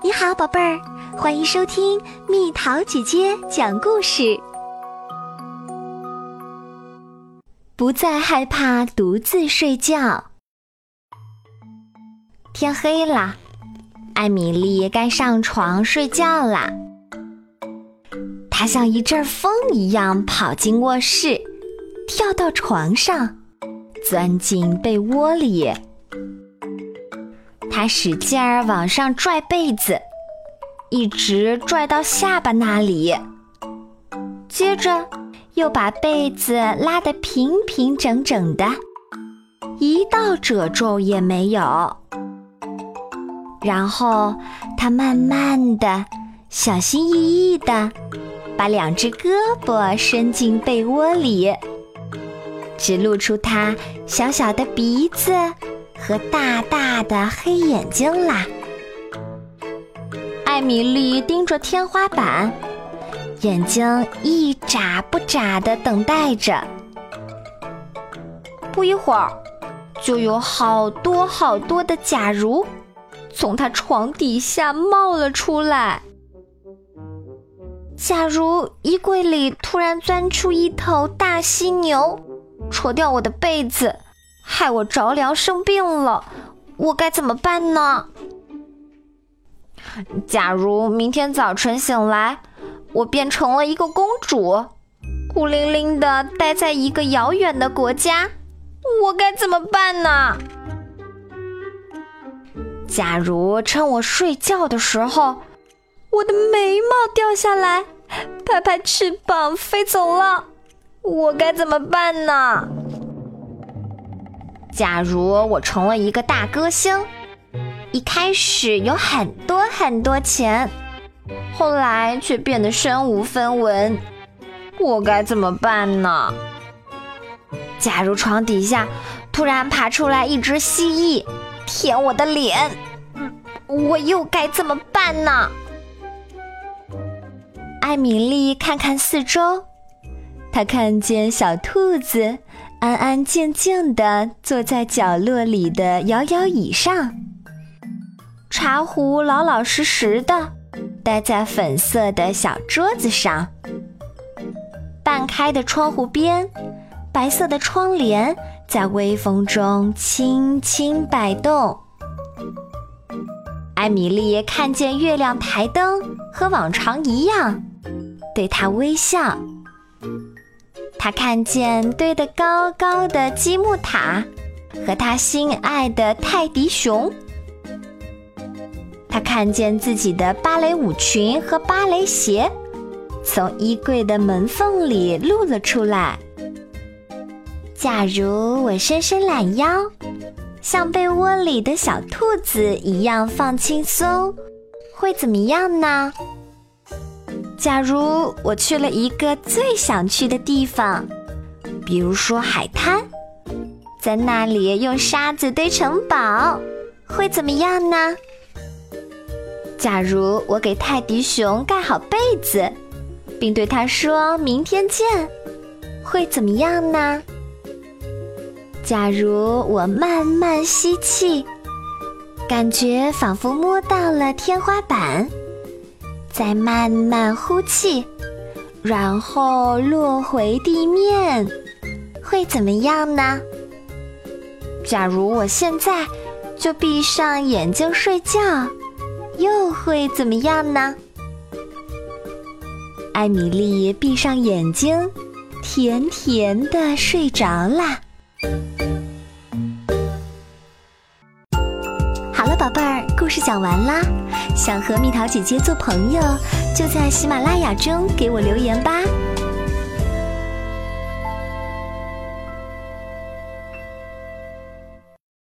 你好，宝贝儿，欢迎收听蜜桃姐姐讲故事。不再害怕独自睡觉。天黑了，艾米丽该上床睡觉啦。她像一阵风一样跑进卧室，跳到床上，钻进被窝里。他使劲儿往上拽被子，一直拽到下巴那里，接着又把被子拉得平平整整的，一道褶皱也没有。然后他慢慢的、小心翼翼的把两只胳膊伸进被窝里，只露出他小小的鼻子。和大大的黑眼睛啦！艾米丽盯着天花板，眼睛一眨不眨的等待着。不一会儿，就有好多好多的假如从她床底下冒了出来。假如衣柜里突然钻出一头大犀牛，戳掉我的被子。害我着凉生病了，我该怎么办呢？假如明天早晨醒来，我变成了一个公主，孤零零的待在一个遥远的国家，我该怎么办呢？假如趁我睡觉的时候，我的眉毛掉下来，拍拍翅膀飞走了，我该怎么办呢？假如我成了一个大歌星，一开始有很多很多钱，后来却变得身无分文，我该怎么办呢？假如床底下突然爬出来一只蜥蜴，舔我的脸，我又该怎么办呢？艾米丽看看四周，她看见小兔子。安安静静地坐在角落里的摇摇椅上，茶壶老老实实的待在粉色的小桌子上。半开的窗户边，白色的窗帘在微风中轻轻摆动。艾米丽看见月亮台灯和往常一样，对她微笑。他看见堆得高高的积木塔和他心爱的泰迪熊，他看见自己的芭蕾舞裙和芭蕾鞋从衣柜的门缝里露了出来。假如我伸伸懒腰，像被窝里的小兔子一样放轻松，会怎么样呢？假如我去了一个最想去的地方，比如说海滩，在那里用沙子堆城堡，会怎么样呢？假如我给泰迪熊盖好被子，并对他说明天见，会怎么样呢？假如我慢慢吸气，感觉仿佛摸到了天花板。再慢慢呼气，然后落回地面，会怎么样呢？假如我现在就闭上眼睛睡觉，又会怎么样呢？艾米丽闭上眼睛，甜甜的睡着啦。好了，宝贝儿，故事讲完啦。想和蜜桃姐姐做朋友，就在喜马拉雅中给我留言吧。